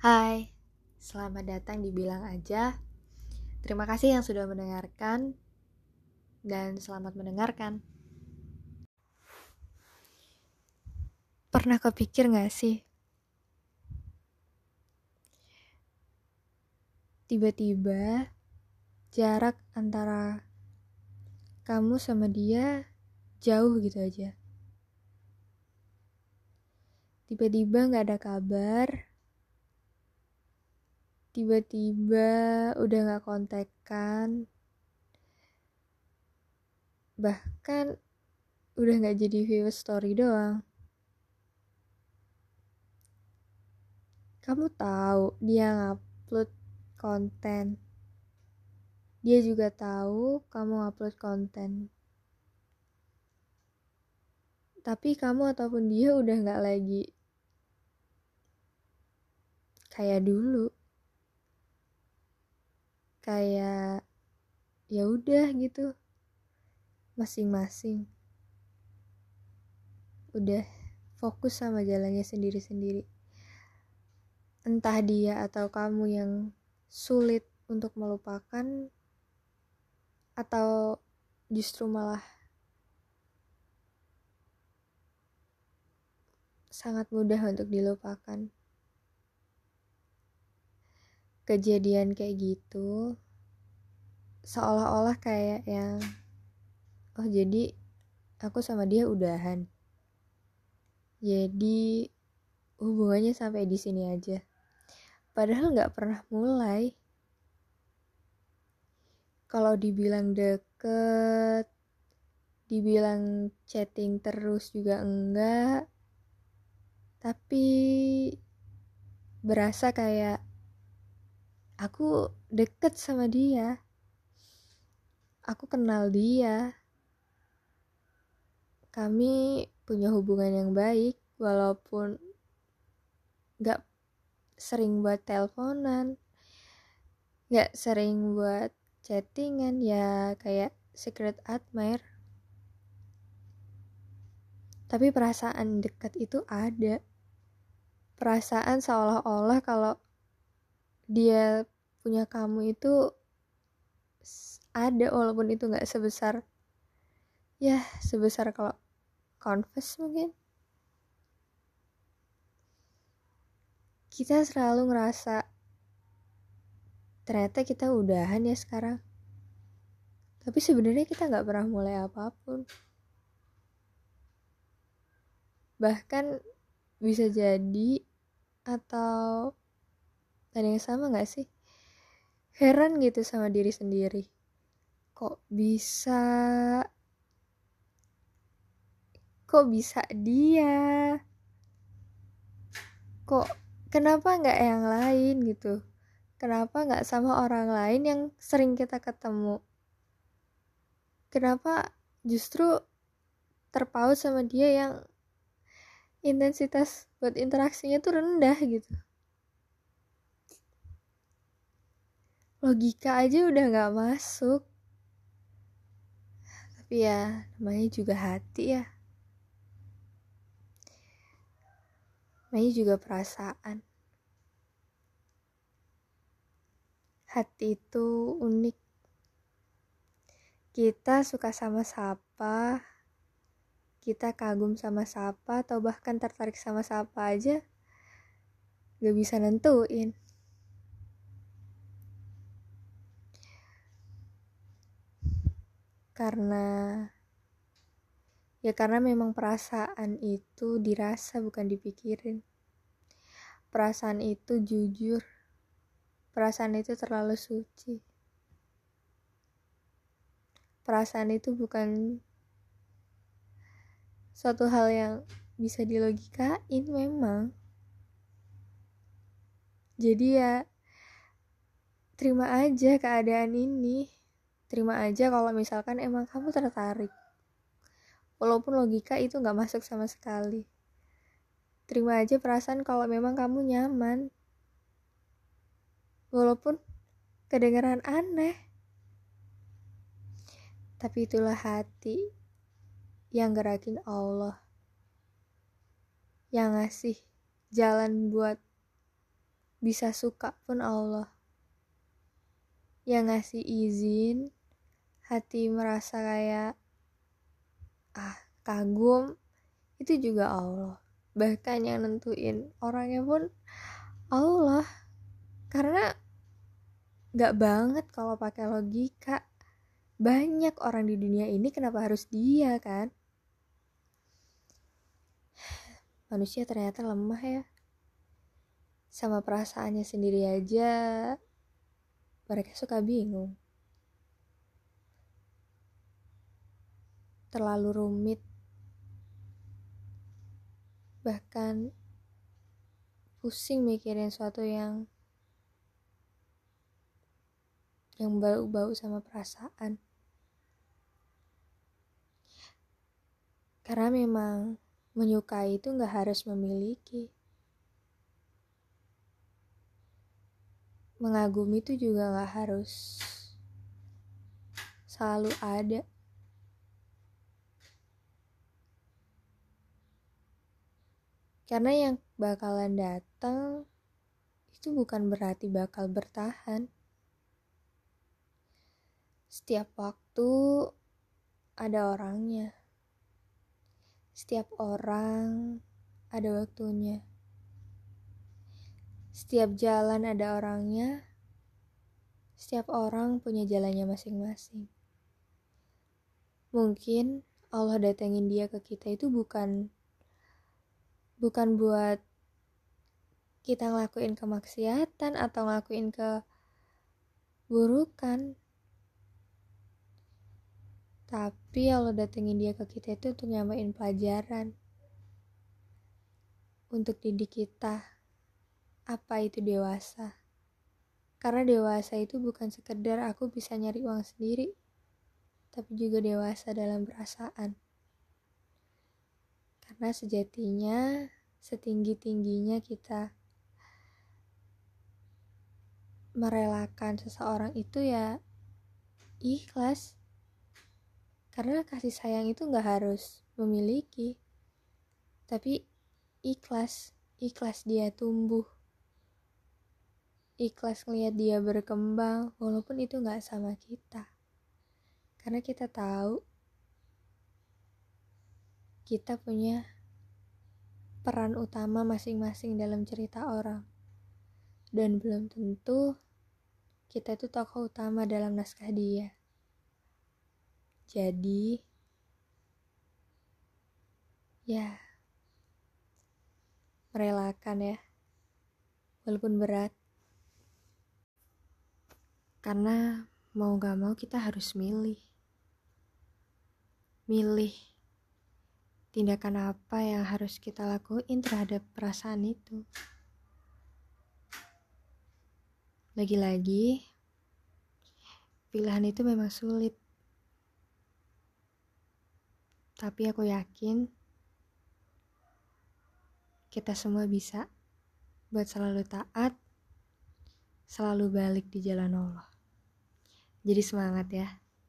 Hai, selamat datang di Bilang Aja. Terima kasih yang sudah mendengarkan dan selamat mendengarkan. Pernah kepikir gak sih? Tiba-tiba jarak antara kamu sama dia jauh gitu aja. Tiba-tiba gak ada kabar. Tiba-tiba udah gak kontekan. Bahkan udah gak jadi view story doang. Kamu tahu dia ngupload konten. Dia juga tahu kamu upload konten. Tapi kamu ataupun dia udah nggak lagi kayak dulu. Kayak ya udah gitu. Masing-masing. Udah fokus sama jalannya sendiri-sendiri entah dia atau kamu yang sulit untuk melupakan atau justru malah sangat mudah untuk dilupakan. Kejadian kayak gitu seolah-olah kayak yang oh jadi aku sama dia udahan. Jadi hubungannya sampai di sini aja. Padahal nggak pernah mulai. Kalau dibilang deket dibilang chatting terus juga enggak. Tapi berasa kayak aku deket sama dia. Aku kenal dia. Kami punya hubungan yang baik walaupun gak sering buat teleponan nggak sering buat chattingan ya kayak secret admirer tapi perasaan dekat itu ada. Perasaan seolah-olah kalau dia punya kamu itu ada walaupun itu nggak sebesar ya sebesar kalau confess mungkin. Kita selalu ngerasa ternyata kita udahan ya sekarang. Tapi sebenarnya kita nggak pernah mulai apa pun. Bahkan bisa jadi atau ada yang sama nggak sih heran gitu sama diri sendiri. Kok bisa? Kok bisa dia? Kok kenapa nggak yang lain gitu? Kenapa nggak sama orang lain yang sering kita ketemu? Kenapa justru terpaut sama dia yang intensitas buat interaksinya tuh rendah gitu logika aja udah nggak masuk. Tapi ya namanya juga hati ya. Namanya juga perasaan. Hati itu unik. Kita suka sama siapa kita kagum sama siapa atau bahkan tertarik sama siapa aja gak bisa nentuin karena Ya karena memang perasaan itu dirasa bukan dipikirin. Perasaan itu jujur. Perasaan itu terlalu suci. Perasaan itu bukan suatu hal yang bisa dilogikain memang. Jadi ya terima aja keadaan ini. Terima aja kalau misalkan emang kamu tertarik walaupun logika itu nggak masuk sama sekali. Terima aja perasaan kalau memang kamu nyaman. Walaupun kedengaran aneh. Tapi itulah hati yang gerakin Allah. Yang ngasih jalan buat bisa suka pun Allah yang ngasih izin hati merasa kayak ah kagum. Itu juga Allah. Bahkan yang nentuin orangnya pun Allah. Karena gak banget kalau pakai logika. Banyak orang di dunia ini kenapa harus dia kan? Manusia ternyata lemah ya. Sama perasaannya sendiri aja mereka suka bingung terlalu rumit. Bahkan pusing mikirin sesuatu yang yang bau-bau sama perasaan. Karena memang menyukai itu nggak harus memiliki. Mengagumi itu juga gak harus selalu ada. Karena yang bakalan datang itu bukan berarti bakal bertahan. Setiap waktu ada orangnya. Setiap orang ada waktunya. Setiap jalan ada orangnya, setiap orang punya jalannya masing-masing. Mungkin Allah datengin dia ke kita itu bukan bukan buat kita ngelakuin kemaksiatan atau ngelakuin keburukan. Tapi Allah datengin dia ke kita itu untuk nyamain pelajaran. Untuk didik kita apa itu dewasa. Karena dewasa itu bukan sekedar aku bisa nyari uang sendiri, tapi juga dewasa dalam perasaan. Karena sejatinya, setinggi-tingginya kita merelakan seseorang itu ya ikhlas. Karena kasih sayang itu gak harus memiliki, tapi ikhlas, ikhlas dia tumbuh ikhlas ngeliat dia berkembang walaupun itu gak sama kita karena kita tahu kita punya peran utama masing-masing dalam cerita orang. Dan belum tentu kita itu tokoh utama dalam naskah dia. Jadi ya merelakan ya. Walaupun berat. Karena mau gak mau kita harus milih. Milih tindakan apa yang harus kita lakuin terhadap perasaan itu. Lagi-lagi, pilihan itu memang sulit. Tapi aku yakin kita semua bisa buat selalu taat, selalu balik di jalan Allah. Jadi semangat ya.